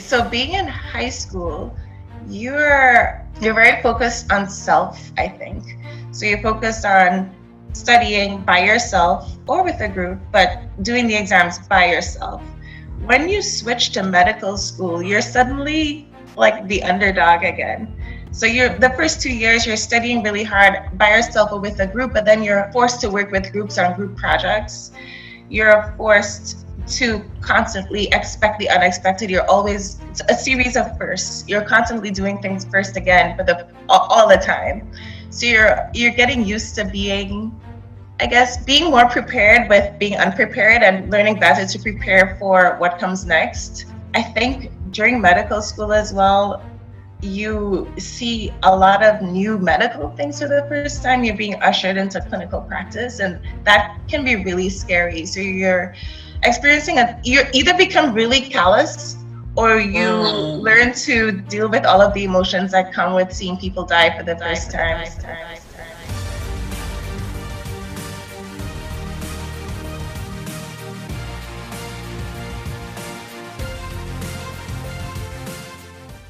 So being in high school, you're you're very focused on self, I think. So you're focused on studying by yourself or with a group, but doing the exams by yourself. When you switch to medical school, you're suddenly like the underdog again. So you're the first two years you're studying really hard by yourself or with a group, but then you're forced to work with groups on group projects. You're forced to constantly expect the unexpected. You're always a series of firsts. You're constantly doing things first again for the all, the time. So you're you're getting used to being I guess being more prepared with being unprepared and learning better to prepare for what comes next. I think during medical school as well, you see a lot of new medical things for the first time. You're being ushered into clinical practice, and that can be really scary. So you're experiencing a you either become really callous or you mm. learn to deal with all of the emotions that come with seeing people die for the first time.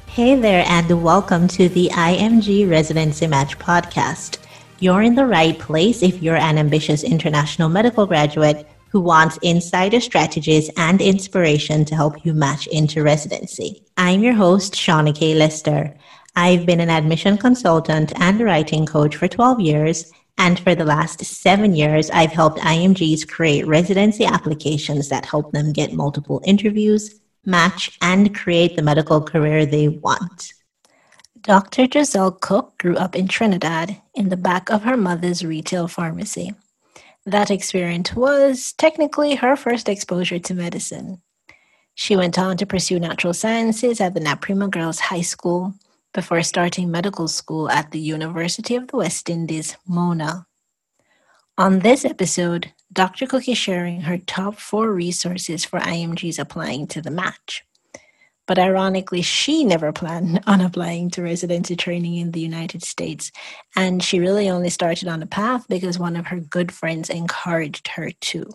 Hey there, and welcome to the IMG Residency Match podcast. You're in the right place if you're an ambitious international medical graduate who wants insider strategies and inspiration to help you match into residency. I'm your host, Shauna K. Lister. I've been an admission consultant and writing coach for 12 years, and for the last seven years, I've helped IMGs create residency applications that help them get multiple interviews match, and create the medical career they want. Dr. Joselle Cook grew up in Trinidad in the back of her mother's retail pharmacy. That experience was technically her first exposure to medicine. She went on to pursue natural sciences at the Naparima Girls High School before starting medical school at the University of the West Indies, Mona. On this episode, Dr. Cook is sharing her top four resources for IMGs applying to the match. But ironically, she never planned on applying to residency training in the United States. And she really only started on the path because one of her good friends encouraged her to.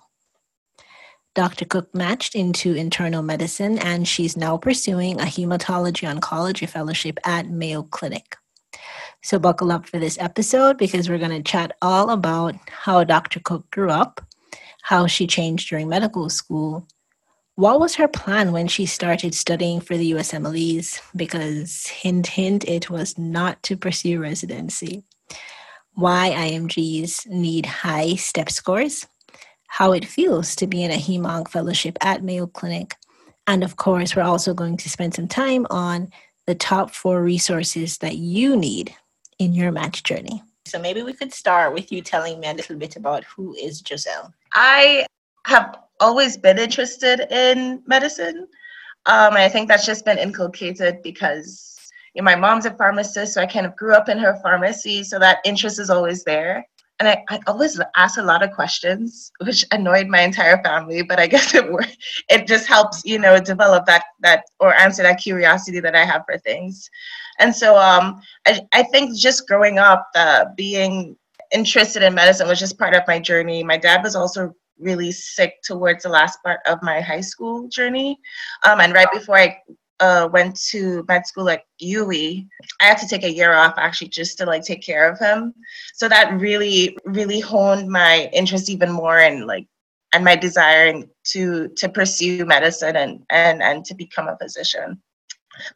Dr. Cook matched into internal medicine and she's now pursuing a hematology oncology fellowship at Mayo Clinic. So, buckle up for this episode because we're going to chat all about how Dr. Cook grew up, how she changed during medical school. What was her plan when she started studying for the USMLEs? Because, hint, hint, it was not to pursue residency. Why IMGs need high step scores, how it feels to be in a Heme-Onc fellowship at Mayo Clinic, and of course, we're also going to spend some time on the top four resources that you need in your match journey. So maybe we could start with you telling me a little bit about who is Joselle. I have always been interested in medicine. Um, and I think that's just been inculcated because you know, my mom's a pharmacist, so I kind of grew up in her pharmacy, so that interest is always there. And I, I always ask a lot of questions, which annoyed my entire family, but I guess it it just helps, you know, develop that that or answer that curiosity that I have for things. And so um, I, I think just growing up, uh, being interested in medicine was just part of my journey. My dad was also really sick towards the last part of my high school journey. Um, and right before I uh, went to med school at UWI, I had to take a year off actually just to like take care of him. So that really, really honed my interest even more in like and my desire to to pursue medicine and and and to become a physician.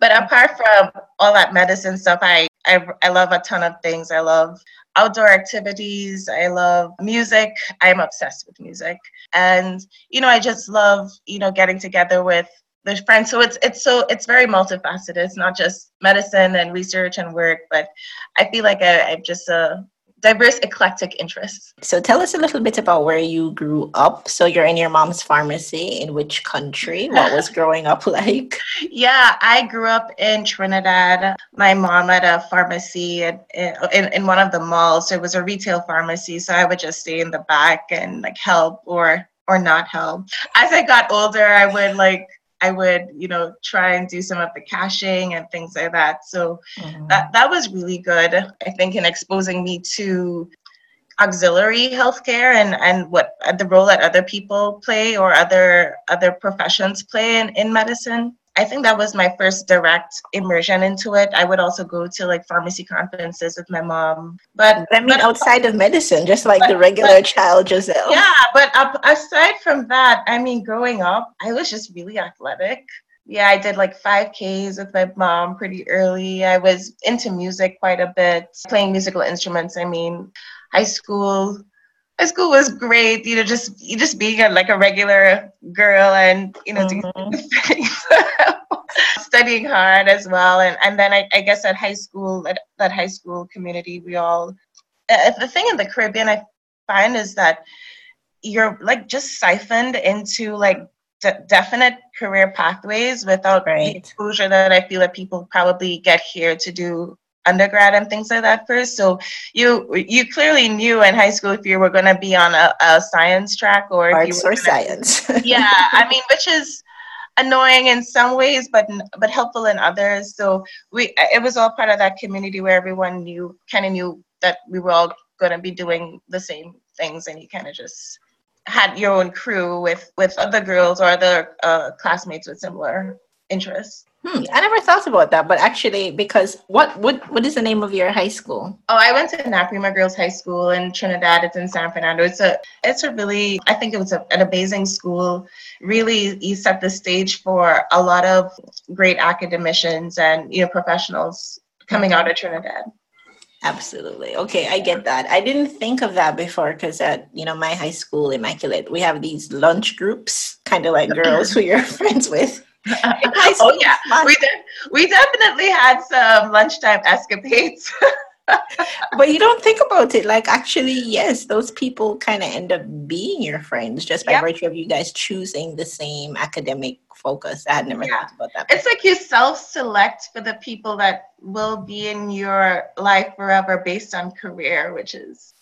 But apart from all that medicine stuff, I, I, I love a ton of things. I love outdoor activities. I love music. I'm obsessed with music. And, you know, I just love, you know, getting together with the friends. So it's it's so it's very multifaceted. It's not just medicine and research and work, but I feel like I, I'm just a diverse, eclectic interests. So tell us a little bit about where you grew up. So you're in your mom's pharmacy. In which country? What was growing up like? Yeah, I grew up in Trinidad. My mom had a pharmacy in, in, in one of the malls. So it was a retail pharmacy. So I would just stay in the back and like help or or not help. As I got older, I would like I would, you know, try and do some of the caching and things like that. So mm-hmm. that that was really good, I think, in exposing me to auxiliary healthcare and and what the role that other people play or other other professions play in, in medicine I think that was my first direct immersion into it. I would also go to like pharmacy conferences with my mom. But I mean, but, outside of medicine, just like but, the regular but, child Joselle. Yeah, but up, aside from that, I mean, growing up, I was just really athletic. Yeah, I did like 5Ks with my mom pretty early. I was into music quite a bit, playing musical instruments. I mean, high school, high school was great. You know, just you just being a, like a regular girl and you know mm-hmm. studying hard as well. And and then I, I guess at high school, at that high school community, we all uh, the thing in the Caribbean I find is that you're like just siphoned into like de- definite career pathways without right. the exposure that I feel that people probably get here to do undergrad and things like that first. So you you clearly knew in high school if you were going to be on a, a, science track or arts if you were or science. yeah, I mean, which is annoying in some ways, but but helpful in others. So we it was all part of that community where everyone knew kind of knew that we were all going to be doing the same things, and you kind of just had your own crew with with other girls or other uh, classmates with similar interests. Hmm, I never thought about that, but actually, because what what what is the name of your high school? Oh, I went to Naparima Girls High School in Trinidad. It's in San Fernando. It's a it's a really I think it was a, an amazing school. Really, you set the stage for a lot of great academicians and you know professionals coming out of Trinidad. Absolutely. Okay, I get that. I didn't think of that before because at you know my high school, Immaculate, we have these lunch groups, kind of like girls who you're friends with oh yeah, we de- we definitely had some lunchtime escapades. but you don't think about it like actually yes those people kind of end up being your friends just by yep. virtue of you guys choosing the same academic focus i had never yeah. thought about that before. it's like you self-select for the people that will be in your life forever based on career which is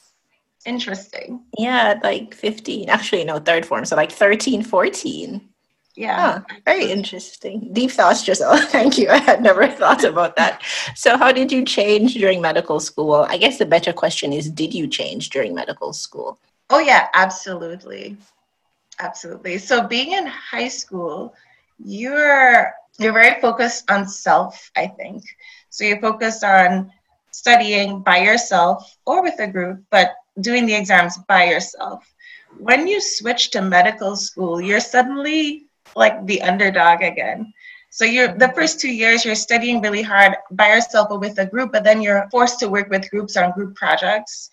interesting yeah like 15 actually no third form so like 13 14 yeah. very interesting. Deep thoughts, Joselle. Thank you. I had never thought about that. So, how did you change during medical school? I guess the better question is Did you change during medical school? Oh, yeah, absolutely. Absolutely. So, being in high school, you're you're very focused on self, I think. So you're focused on studying by yourself or with a group, but doing the exams by yourself. When you switch to medical school, you're suddenly like the underdog again. So you're the first two years you're studying really hard by yourself or with a group, but then you're forced to work with groups on group projects.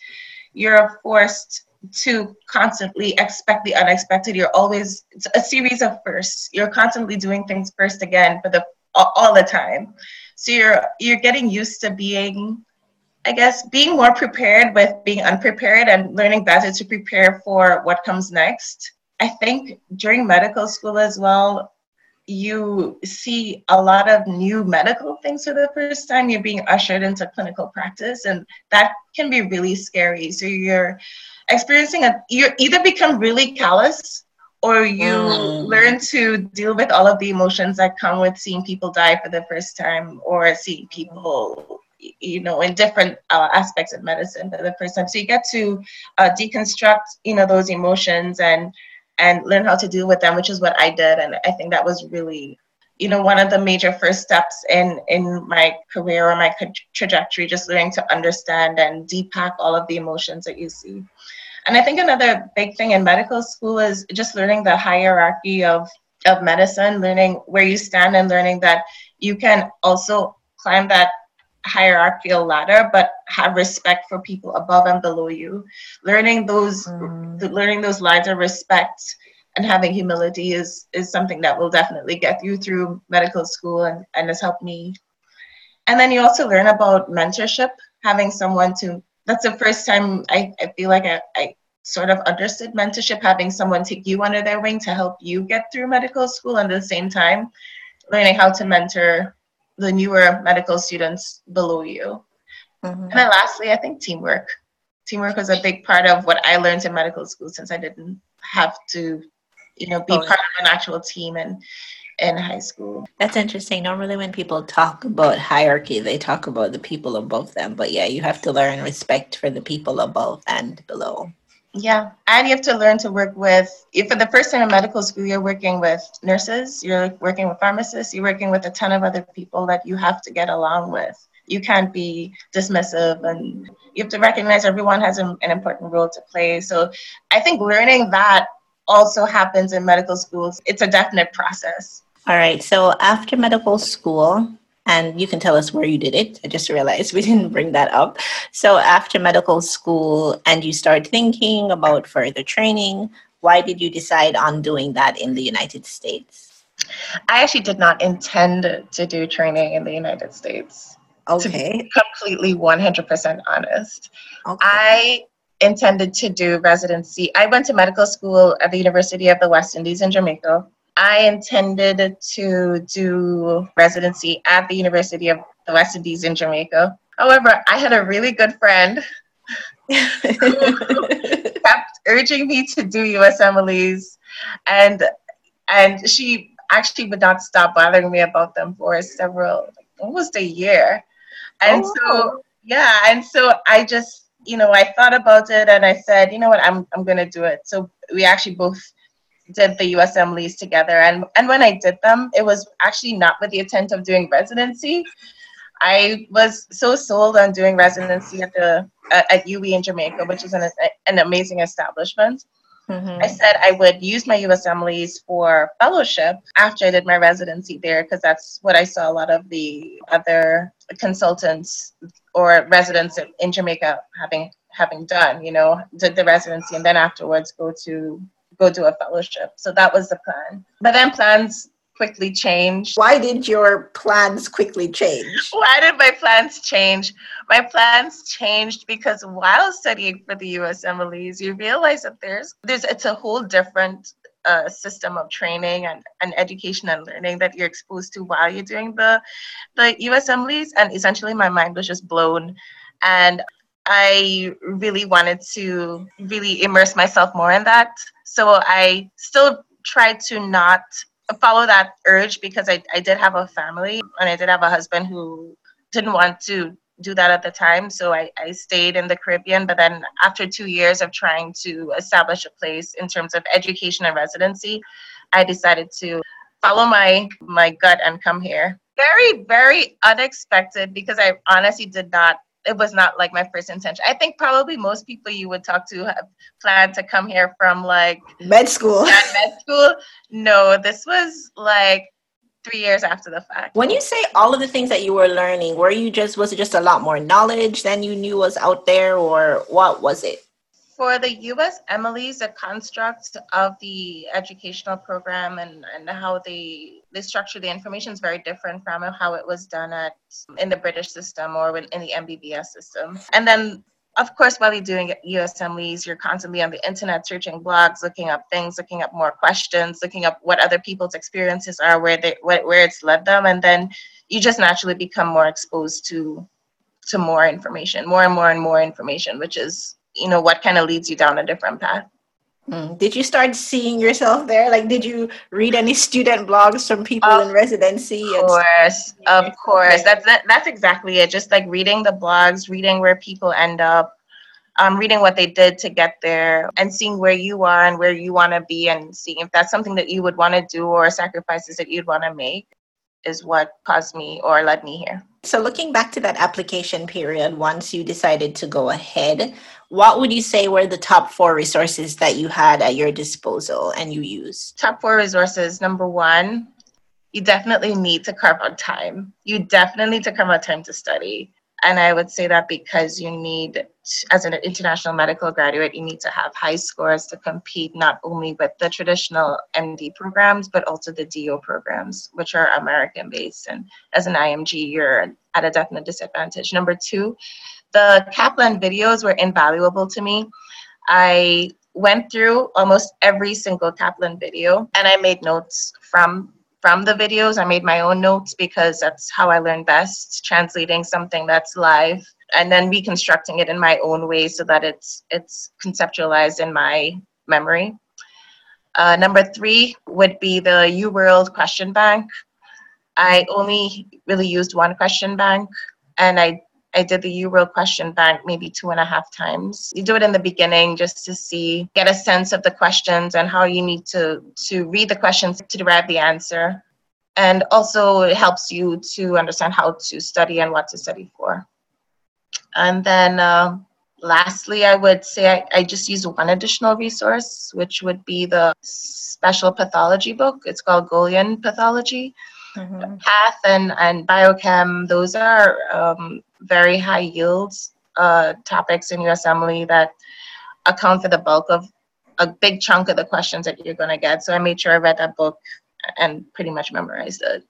You're forced to constantly expect the unexpected. You're always a series of firsts. You're constantly doing things first again for the all, all the time. So you're you're getting used to being I guess being more prepared with being unprepared and learning better to prepare for what comes next. I think during medical school as well, you see a lot of new medical things for the first time. You're being ushered into clinical practice, and that can be really scary. So you're experiencing a, you either become really callous or you mm. learn to deal with all of the emotions that come with seeing people die for the first time or seeing people you know in different uh, aspects of medicine for the first time so you get to uh, deconstruct you know those emotions and and learn how to deal with them, which is what I did. And I think that was really, you know, one of the major first steps in in my career or my trajectory, just learning to understand and depack all of the emotions that you see. And I think another big thing in medical school is just learning the hierarchy of of medicine, learning where you stand and learning that you can also climb that hierarchical ladder but have respect for people above and below you learning those mm. learning those lines of respect and having humility is is something that will definitely get you through medical school and, and has helped me and then you also learn about mentorship having someone to that's the first time i, I feel like I, I sort of understood mentorship having someone take you under their wing to help you get through medical school and at the same time learning how to mentor the newer medical students below you. Mm-hmm. And then lastly, I think teamwork. Teamwork was a big part of what I learned in medical school since I didn't have to, you know, be oh, part yeah. of an actual team and in high school. That's interesting. Normally, when people talk about hierarchy, they talk about the people above them. But yeah, you have to learn respect for the people above and below. Yeah, and you have to learn to work with. If for the first time in medical school, you're working with nurses, you're working with pharmacists, you're working with a ton of other people that you have to get along with. You can't be dismissive, and you have to recognize everyone has an, an important role to play. So, I think learning that also happens in medical schools. It's a definite process. All right. So after medical school, and you can tell us where you did it. I just realized we didn't bring that up. So, after medical school, and you start thinking about further training, why did you decide on doing that in the United States? I actually did not intend to do training in the United States. Okay. completely 100% honest. Okay. I intended to do residency. I went to medical school at the University of the West Indies in Jamaica. I intended to do residency at the University of the West Indies in Jamaica. However, I had a really good friend who kept urging me to do USMLEs, and and she actually would not stop bothering me about them for several, almost a year. And oh. so, yeah, and so I just, you know, I thought about it and I said, you know what, I'm I'm gonna do it. So we actually both did the USMLEs together. And, and when I did them, it was actually not with the intent of doing residency. I was so sold on doing residency at the at UWI in Jamaica, which is an, an amazing establishment. Mm-hmm. I said I would use my USMLEs for fellowship after I did my residency there because that's what I saw a lot of the other consultants or residents in Jamaica having having done. You know, did the residency and then afterwards go to go do a fellowship. So that was the plan. But then plans quickly changed. Why did your plans quickly change? Why did my plans change? My plans changed because while studying for the USMLEs, you realize that there's there's it's a whole different uh, system of training and, and education and learning that you're exposed to while you're doing the the USMLEs. And essentially my mind was just blown. And I really wanted to really immerse myself more in that. So I still tried to not follow that urge because I, I did have a family and I did have a husband who didn't want to do that at the time. So I, I stayed in the Caribbean. But then after two years of trying to establish a place in terms of education and residency, I decided to follow my my gut and come here. Very, very unexpected because I honestly did not it was not like my first intention. I think probably most people you would talk to have planned to come here from like med school. Med school. No, this was like three years after the fact. When you say all of the things that you were learning, were you just was it just a lot more knowledge than you knew was out there, or what was it? For the USMLEs, the construct of the educational program and, and how they they structure the information is very different from how it was done at in the British system or in the MBBS system. And then of course, while you're doing U.S. USMLEs, you're constantly on the internet searching blogs, looking up things, looking up more questions, looking up what other people's experiences are, where they where it's led them, and then you just naturally become more exposed to to more information, more and more and more information, which is you know what kind of leads you down a different path? Mm. did you start seeing yourself there? Like did you read any student blogs from people of in residency of course of course. That's that, that's exactly it. Just like reading the blogs reading where people end up um, reading what they did to get there and seeing where you are and where you want to be and seeing if that's something that you would want to do or sacrifices that you'd want to make is what caused me or led me here. So, looking back to that application period, once you decided to go ahead, what would you say were the top four resources that you had at your disposal and you used? Top four resources. Number one, you definitely need to carve out time. You definitely need to carve out time to study. And I would say that because you need, as an international medical graduate, you need to have high scores to compete not only with the traditional MD programs, but also the DO programs, which are American based. And as an IMG, you're at a definite disadvantage. Number two, the Kaplan videos were invaluable to me. I went through almost every single Kaplan video and I made notes from from the videos. I made my own notes because that's how I learn best, translating something that's live and then reconstructing it in my own way so that it's it's conceptualized in my memory. Uh, number three would be the UWorld question bank. I only really used one question bank and I, I did the UWorld question bank maybe two and a half times. You do it in the beginning just to see, get a sense of the questions and how you need to, to read the questions to derive the answer. And also it helps you to understand how to study and what to study for. And then uh, lastly, I would say I, I just use one additional resource, which would be the special pathology book. It's called Goljan Pathology. Mm-hmm. Path and, and biochem, those are um, very high yields uh, topics in USMLE that account for the bulk of a big chunk of the questions that you're going to get. So I made sure I read that book and pretty much memorized it.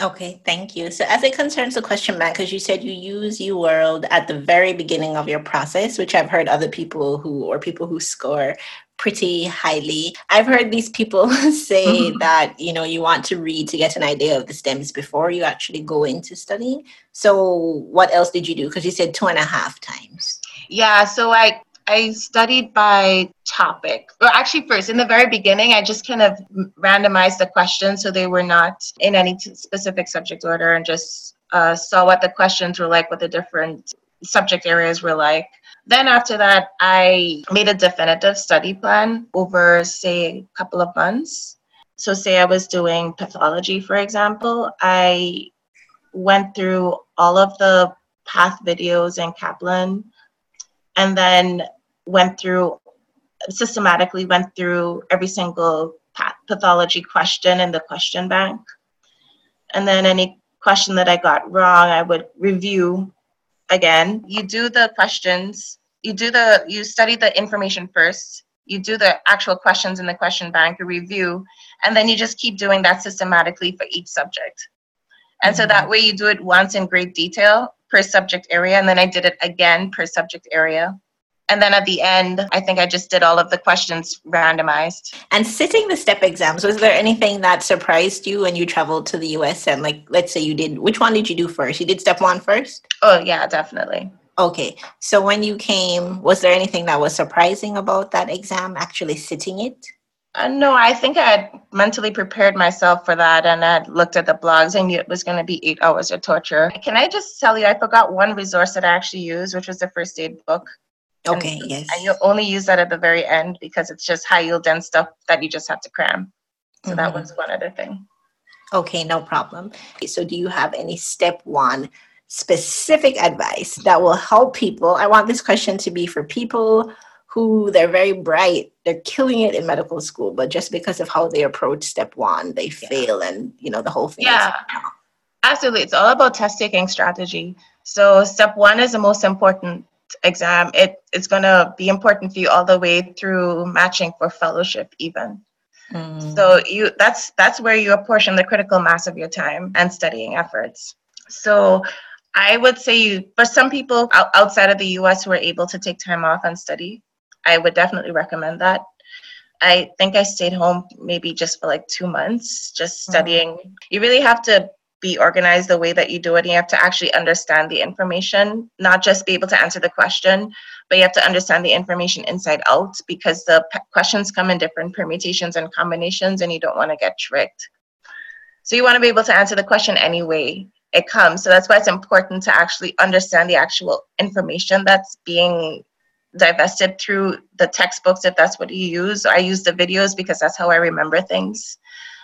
Okay, thank you. So, as it concerns the question Matt, because you said you use UWorld at the very beginning of your process, which I've heard other people who, or people who score pretty highly. I've heard these people say mm-hmm. that, you know, you want to read to get an idea of the stems before you actually go into studying. So, what else did you do? Because you said two and a half times. Yeah, so I I studied by topic. Well, actually, first, in the very beginning, I just kind of randomized the questions so they were not in any specific subject order and just uh, saw what the questions were like, what the different subject areas were like. Then, after that, I made a definitive study plan over, say, a couple of months. So, say I was doing pathology, for example, I went through all of the path videos in Kaplan and then went through systematically went through every single pathology question in the question bank. And then any question that I got wrong, I would review again. You do the questions, you do the you study the information first, you do the actual questions in the question bank, you review, and then you just keep doing that systematically for each subject. And mm-hmm. so that way you do it once in great detail per subject area, and then I did it again per subject area. And then at the end, I think I just did all of the questions randomized. And sitting the step exams, was there anything that surprised you when you traveled to the US? And like, let's say you did, which one did you do first? You did step one first? Oh, yeah, definitely. Okay. So when you came, was there anything that was surprising about that exam, actually sitting it? Uh, no, I think I had mentally prepared myself for that and I looked at the blogs and knew it was going to be eight hours of torture. Can I just tell you, I forgot one resource that I actually used, which was the first aid book. Okay, and, yes. And you only use that at the very end because it's just high yield dense stuff that you just have to cram. So mm-hmm. that was one other thing. Okay, no problem. So, do you have any step one specific advice that will help people? I want this question to be for people who they're very bright, they're killing it in medical school, but just because of how they approach step one, they yeah. fail and you know the whole thing. Yeah, absolutely. It's all about test taking strategy. So, step one is the most important exam, it, it's going to be important for you all the way through matching for fellowship even. Mm. So you that's that's where you apportion the critical mass of your time and studying efforts. So I would say you, for some people outside of the US who are able to take time off and study, I would definitely recommend that. I think I stayed home maybe just for like two months, just mm. studying. Mm. You really have to be organized the way that you do it. And You have to actually understand the information, not just be able to answer the question, but you have to understand the information inside out because the p- questions come in different permutations and combinations, and you don't want to get tricked. So you want to be able to answer the question anyway it comes. So that's why it's important to actually understand the actual information that's being divested through the textbooks if that's what you use. I use the videos because that's how I remember things.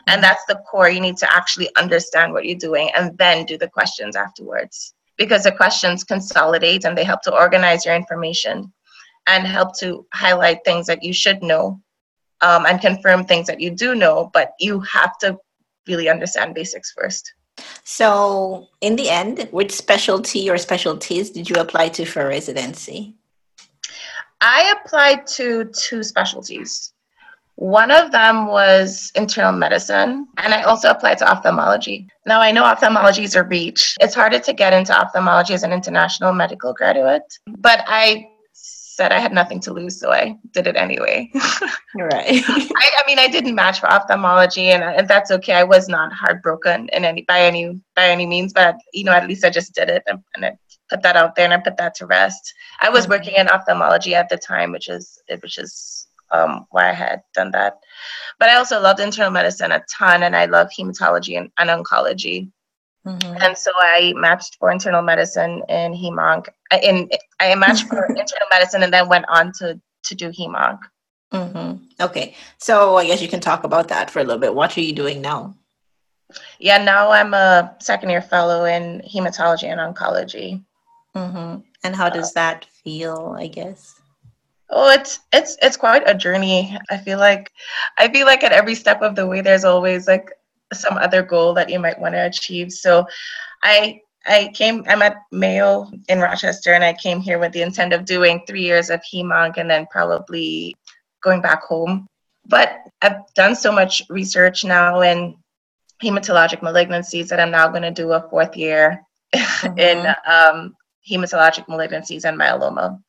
And that's the core. You need to actually understand what you're doing and then do the questions afterwards. Because the questions consolidate and they help to organize your information and help to highlight things that you should know um, and confirm things that you do know, but you have to really understand basics first. So, in the end, which specialty or specialties did you apply to for residency? I applied to two specialties. One of them was internal medicine, and I also applied to ophthalmology. Now, I know ophthalmology is a reach. It's harder to get into ophthalmology as an international medical graduate, but I said I had nothing to lose, so I did it anyway. right. I, I, mean, I didn't match for ophthalmology, and, and that's okay. I was not heartbroken in any by any by any means, but you know, at least I just did it and, and I put that out there and I put that to rest. I was mm-hmm. working in ophthalmology at the time, which is which is um, why I had done that. But I also loved internal medicine a ton, and I love hematology and, and oncology. Mm-hmm. And so I matched for internal medicine in Heme-Onc. Uh, in I matched for internal medicine and then went on to to do Heme-Onc. Mm-hmm. Okay, so I guess you can talk about that for a little bit. What are you doing now? Yeah, now I'm a second year fellow in hematology and oncology. Mm-hmm. And how does that feel? I guess. Oh, it's it's it's quite a journey. I feel like I feel like at every step of the way, there's always like some other goal that you might want to achieve. So, I I came. I'm at Mayo in Rochester, and I came here with the intent of doing three years of Heme-Onc and then probably going back home. But I've done so much research now in hematologic malignancies that I'm now going to do a fourth year mm-hmm. in um, hematologic malignancies and myeloma.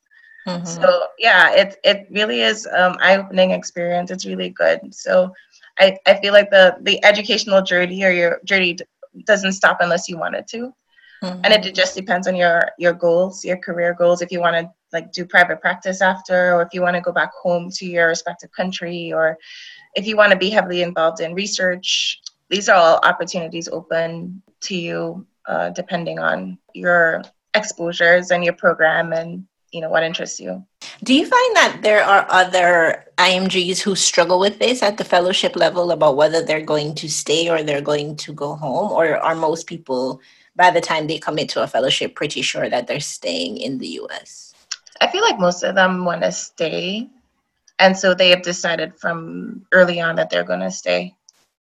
Mm-hmm. So yeah, it it really is um, eye-opening experience. It's really good. So I, I feel like the the educational journey or your journey doesn't stop unless you want it to. Mm-hmm. And it just depends on your your goals, your career goals. If you want to like do private practice after, or if you want to go back home to your respective country, or if you want to be heavily involved in research, these are all opportunities open to you uh, depending on your exposures and your program and you know what interests you. Do you find that there are other IMGs who struggle with this at the fellowship level about whether they're going to stay or they're going to go home, or are most people by the time they commit to a fellowship pretty sure that they're staying in the US? I feel like most of them want to stay. And so they have decided from early on that they're going to stay.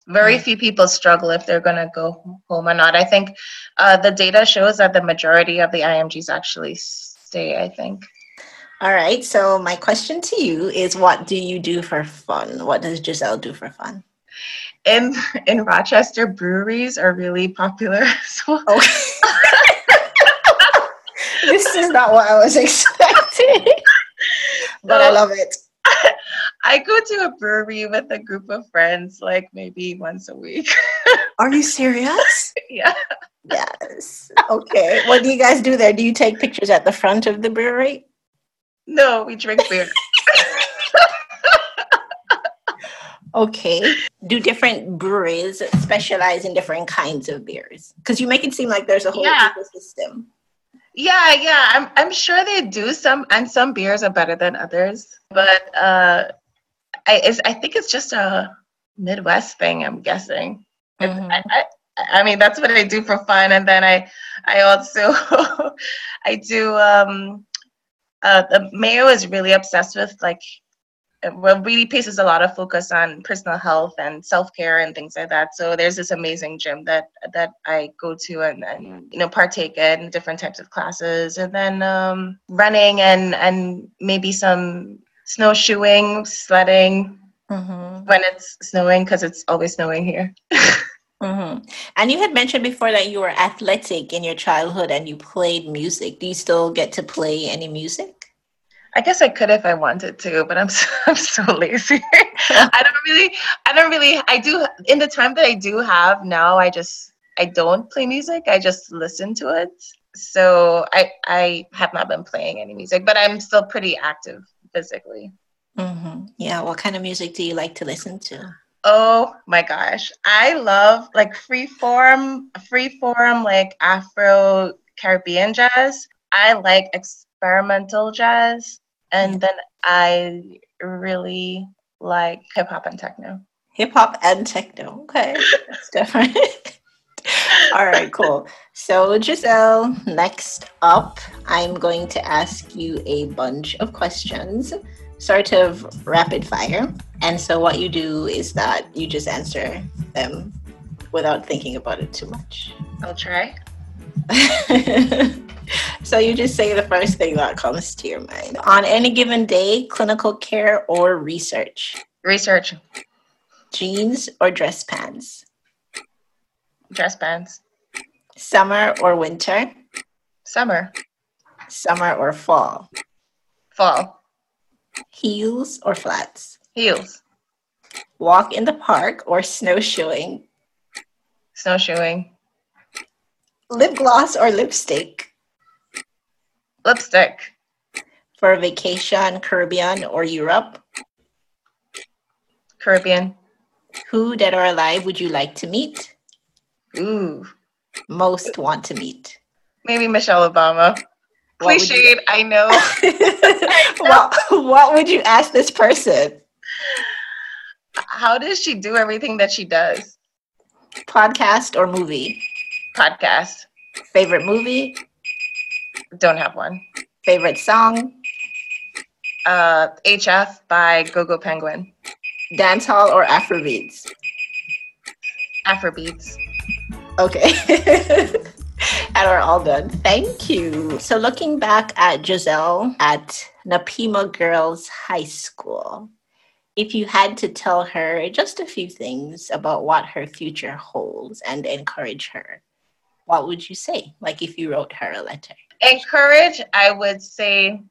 Very mm few people struggle if they're going to go home or not. I think uh, the data shows that the majority of the IMGs actually stay, I think. All right. So, my question to you is what do you do for fun? What does Joselle do for fun? In in Rochester, breweries are really popular. So okay. this is not what I was expecting, but so, I love it. I go to a brewery with a group of friends like maybe once a week. Are you serious? Yeah. Yes. Okay. What do you guys do there? Do you take pictures at the front of the brewery? No, we drink beer. okay. Do different breweries specialize in different kinds of beers? Because you make it seem like there's a whole yeah. ecosystem. Yeah, yeah. I'm I'm sure they do some and some beers are better than others. But uh I I think it's just a Midwest thing, I'm guessing. Mm-hmm. I, I, mean that's what I do for fun and then I I also I do um uh the Mayo is really obsessed with like well, really places a lot of focus on personal health and self-care and things like that. So there's this amazing gym that that I go to and, and you know partake in different types of classes, and then um, running and and maybe some snowshoeing, sledding mm-hmm. when it's snowing because it's always snowing here. mm-hmm. And you had mentioned before that you were athletic in your childhood and you played music. Do you still get to play any music? I guess I could if I wanted to, but I'm so, I'm so lazy. I don't really, I don't really, I do, in the time that I do have now, I just, I don't play music. I just listen to it. So I, I have not been playing any music, but I'm still pretty active physically. Mm-hmm. Yeah. What kind of music do you like to listen to? Oh my gosh. I love like free form, free form, like Afro Caribbean jazz. I like experimental jazz. And then I really like hip hop and techno. Hip hop and techno. Okay. That's different. All right, cool. So, Joselle, next up, I'm going to ask you a bunch of questions, sort of rapid fire. And so, what you do is that you just answer them without thinking about it too much. I'll try. so you just say the first thing that comes to your mind. On any given day, clinical care or research? Research. Jeans or dress pants? Dress pants. Summer or winter? Summer. Summer or fall? Fall. Heels or flats? Heels. Walk in the park or snowshoeing? Snowshoeing. Lip gloss or lipstick? Lipstick. For a vacation, Caribbean or Europe? Caribbean. Who, dead or alive, would you like to meet? Ooh, most want to meet? Maybe Michelle Obama. Cliched, I know. what, what would you ask this person? How does she do everything that she does? Podcast or movie? Podcast. Favorite movie? Don't have one. Favorite song? Uh, HF by Gogo Penguin. Dancehall or Afrobeats? Afrobeats. Okay. and we're all done. Thank you. So, looking back at Joselle at Naparima Girls High School, if you had to tell her just a few things about what her future holds and encourage her, what would you say? Like if you wrote her a letter? Encourage, I would say,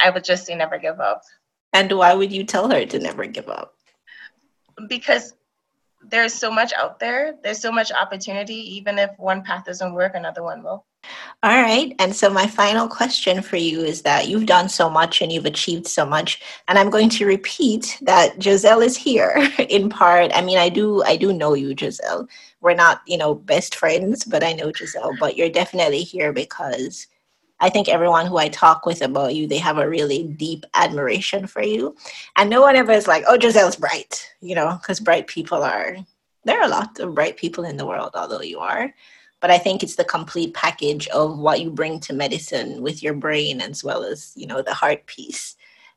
I would just say never give up. And why would you tell her to never give up? Because there's so much out there. There's so much opportunity. Even if one path doesn't work, another one will. All right. And so, my final question for you is that you've done so much and you've achieved so much. And I'm going to repeat that Joselle is here in part. I mean, I do, I do know you, Joselle. We're not, you know, best friends, but I know Joselle. But you're definitely here because I think everyone who I talk with about you, they have a really deep admiration for you. And no one ever is like, oh, Joselle's bright, you know, because bright people are, there are a lot of bright people in the world, although you are. But I think it's the complete package of what you bring to medicine with your brain as well as, you know, the heart piece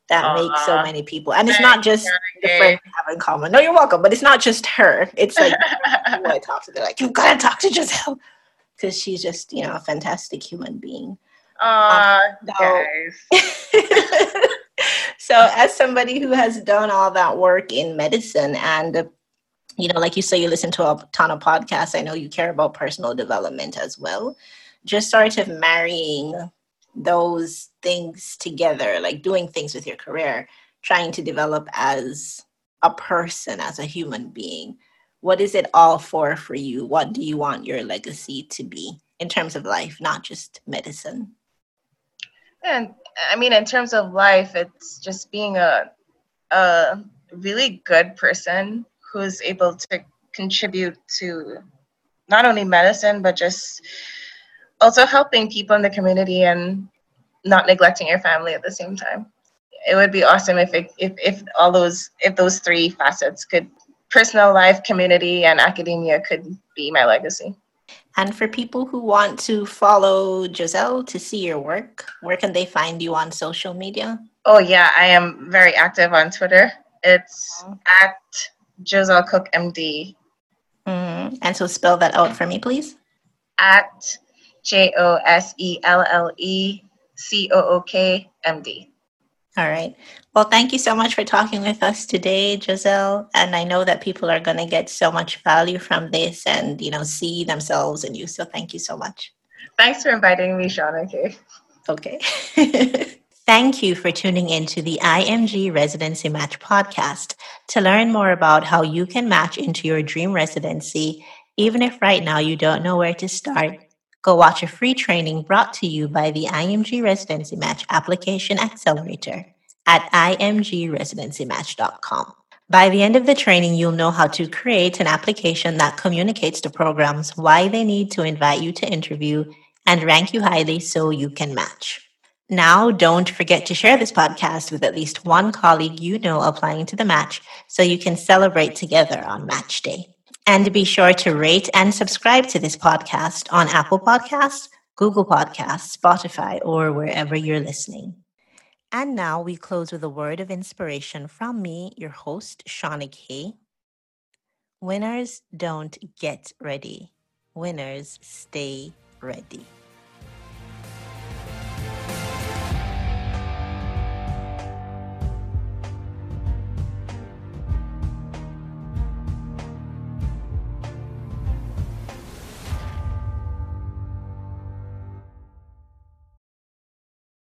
that uh, makes so many people. And it's not just the friends we have in common. No, you're welcome. But it's not just her. It's like who I talk to. They're like, you gotta talk to Joselle because she's just, you know, a fantastic human being. Uh, guys. so, as somebody who has done all that work in medicine and you know, like you say, you listen to a ton of podcasts. I know you care about personal development as well. Just sort of marrying those things together, like doing things with your career, trying to develop as a person, as a human being. What is it all for for you? What do you want your legacy to be in terms of life, not just medicine? And I mean, in terms of life, it's just being a a really good person who's able to contribute to not only medicine but just also helping people in the community and not neglecting your family at the same time. It would be awesome if it, if if all those if those three facets could personal life, community, and academia could be my legacy. And for people who want to follow Joselle to see your work, where can they find you on social media? Oh, yeah, I am very active on Twitter. It's at Joselle Cook MD. Mm-hmm. And so spell that out for me, please. At J O S E L L E C O O K M D. All right. Well, thank you so much for talking with us today, Joselle. And I know that people are going to get so much value from this and, you know, see themselves in you. So thank you so much. Thanks for inviting me, Shauna. Okay. Okay. Thank you for tuning in to the IMG Residency Match podcast. To learn more about how you can match into your dream residency, even if right now you don't know where to start, go watch a free training brought to you by the IMG Residency Match Application Accelerator at imgresidencymatch.com. By the end of the training, you'll know how to create an application that communicates to programs why they need to invite you to interview and rank you highly so you can match. Now, don't forget to share this podcast with at least one colleague you know applying to the match so you can celebrate together on match day. And be sure to rate and subscribe to this podcast on Apple Podcasts, Google Podcasts, Spotify, or wherever you're listening. And now we close with a word of inspiration from me, your host, Shauna Kay. Winners don't get ready, winners stay ready.